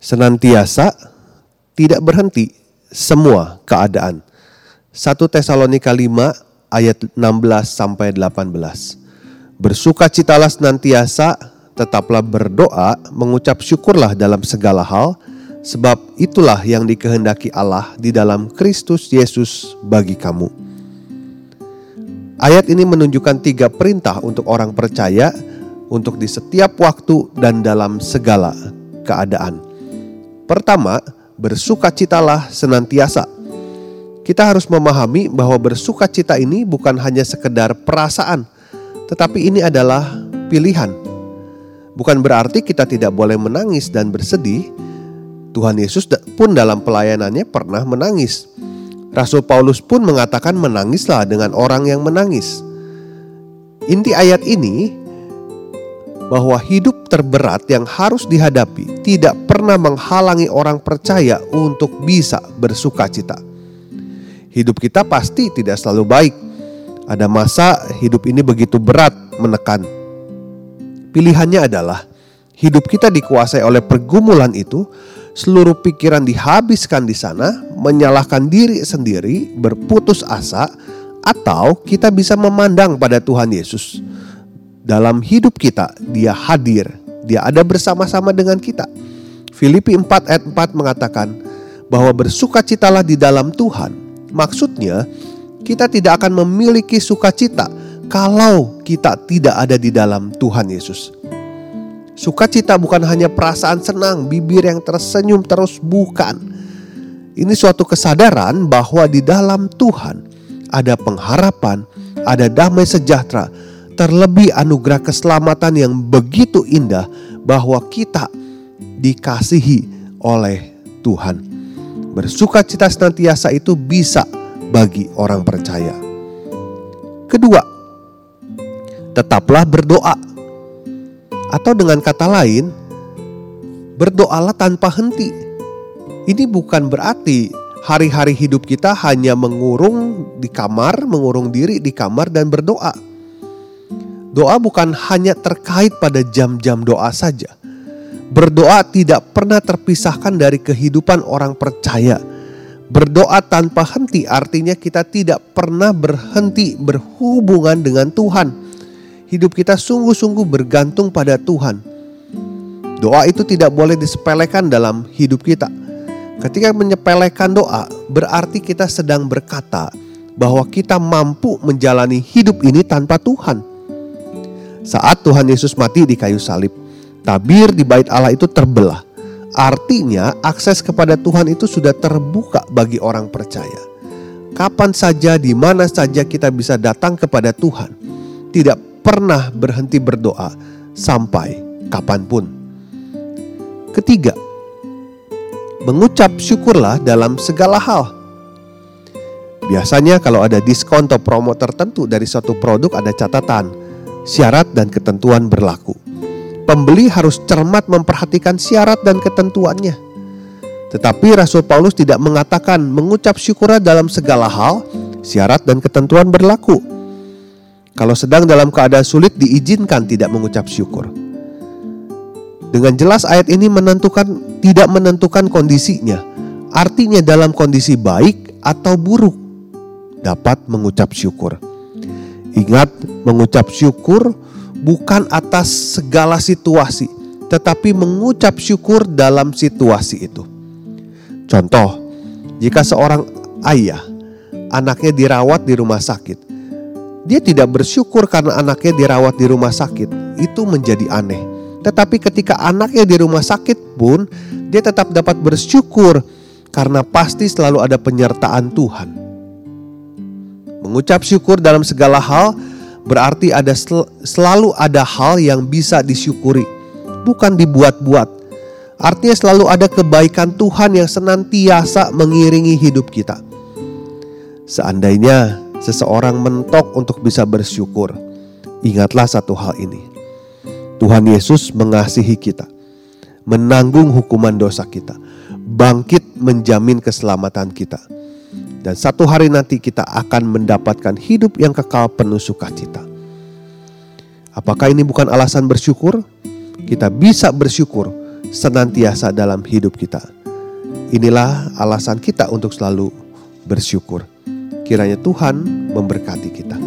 Senantiasa tidak berhenti semua keadaan. 1 Tesalonika 5 ayat 16 sampai 18. Bersukacitalah senantiasa, tetaplah berdoa, mengucap syukurlah dalam segala hal, sebab itulah yang dikehendaki Allah di dalam Kristus Yesus bagi kamu. Ayat ini menunjukkan tiga perintah untuk orang percaya untuk di setiap waktu dan dalam segala keadaan. Pertama, bersukacitalah senantiasa. Kita harus memahami bahwa bersukacita ini bukan hanya sekedar perasaan, tetapi ini adalah pilihan. Bukan berarti kita tidak boleh menangis dan bersedih. Tuhan Yesus pun dalam pelayanannya pernah menangis. Rasul Paulus pun mengatakan menangislah dengan orang yang menangis. Inti ayat ini bahwa hidup terberat yang harus dihadapi tidak pernah menghalangi orang percaya untuk bisa bersuka cita. Hidup kita pasti tidak selalu baik. Ada masa hidup ini begitu berat menekan. Pilihannya adalah hidup kita dikuasai oleh pergumulan itu, seluruh pikiran dihabiskan di sana, menyalahkan diri sendiri, berputus asa, atau kita bisa memandang pada Tuhan Yesus dalam hidup kita dia hadir, dia ada bersama-sama dengan kita. Filipi 4 ayat 4 mengatakan bahwa bersukacitalah di dalam Tuhan. Maksudnya kita tidak akan memiliki sukacita kalau kita tidak ada di dalam Tuhan Yesus. Sukacita bukan hanya perasaan senang, bibir yang tersenyum terus bukan. Ini suatu kesadaran bahwa di dalam Tuhan ada pengharapan, ada damai sejahtera, terlebih anugerah keselamatan yang begitu indah bahwa kita dikasihi oleh Tuhan. Bersuka cita senantiasa itu bisa bagi orang percaya. Kedua, tetaplah berdoa. Atau dengan kata lain, berdoalah tanpa henti. Ini bukan berarti hari-hari hidup kita hanya mengurung di kamar, mengurung diri di kamar dan berdoa Doa bukan hanya terkait pada jam-jam doa saja. Berdoa tidak pernah terpisahkan dari kehidupan orang percaya. Berdoa tanpa henti artinya kita tidak pernah berhenti berhubungan dengan Tuhan. Hidup kita sungguh-sungguh bergantung pada Tuhan. Doa itu tidak boleh disepelekan dalam hidup kita. Ketika menyepelekan doa, berarti kita sedang berkata bahwa kita mampu menjalani hidup ini tanpa Tuhan. Saat Tuhan Yesus mati di kayu salib, tabir di bait Allah itu terbelah. Artinya, akses kepada Tuhan itu sudah terbuka bagi orang percaya. Kapan saja, di mana saja kita bisa datang kepada Tuhan, tidak pernah berhenti berdoa sampai kapan pun. Ketiga, mengucap syukurlah dalam segala hal. Biasanya, kalau ada diskon atau promo tertentu dari suatu produk, ada catatan syarat dan ketentuan berlaku. Pembeli harus cermat memperhatikan syarat dan ketentuannya. Tetapi Rasul Paulus tidak mengatakan mengucap syukur dalam segala hal, syarat dan ketentuan berlaku. Kalau sedang dalam keadaan sulit diizinkan tidak mengucap syukur. Dengan jelas ayat ini menentukan tidak menentukan kondisinya. Artinya dalam kondisi baik atau buruk dapat mengucap syukur. Ingat, mengucap syukur bukan atas segala situasi, tetapi mengucap syukur dalam situasi itu. Contoh, jika seorang ayah anaknya dirawat di rumah sakit, dia tidak bersyukur karena anaknya dirawat di rumah sakit, itu menjadi aneh. Tetapi ketika anaknya di rumah sakit pun, dia tetap dapat bersyukur karena pasti selalu ada penyertaan Tuhan. Mengucap syukur dalam segala hal berarti ada sel selalu ada hal yang bisa disyukuri, bukan dibuat-buat. Artinya selalu ada kebaikan Tuhan yang senantiasa mengiringi hidup kita. Seandainya seseorang mentok untuk bisa bersyukur, ingatlah satu hal ini. Tuhan Yesus mengasihi kita, menanggung hukuman dosa kita, bangkit menjamin keselamatan kita. Dan satu hari nanti kita akan mendapatkan hidup yang kekal penuh sukacita. Apakah ini bukan alasan bersyukur? Kita bisa bersyukur senantiasa dalam hidup kita. Inilah alasan kita untuk selalu bersyukur. Kiranya Tuhan memberkati kita.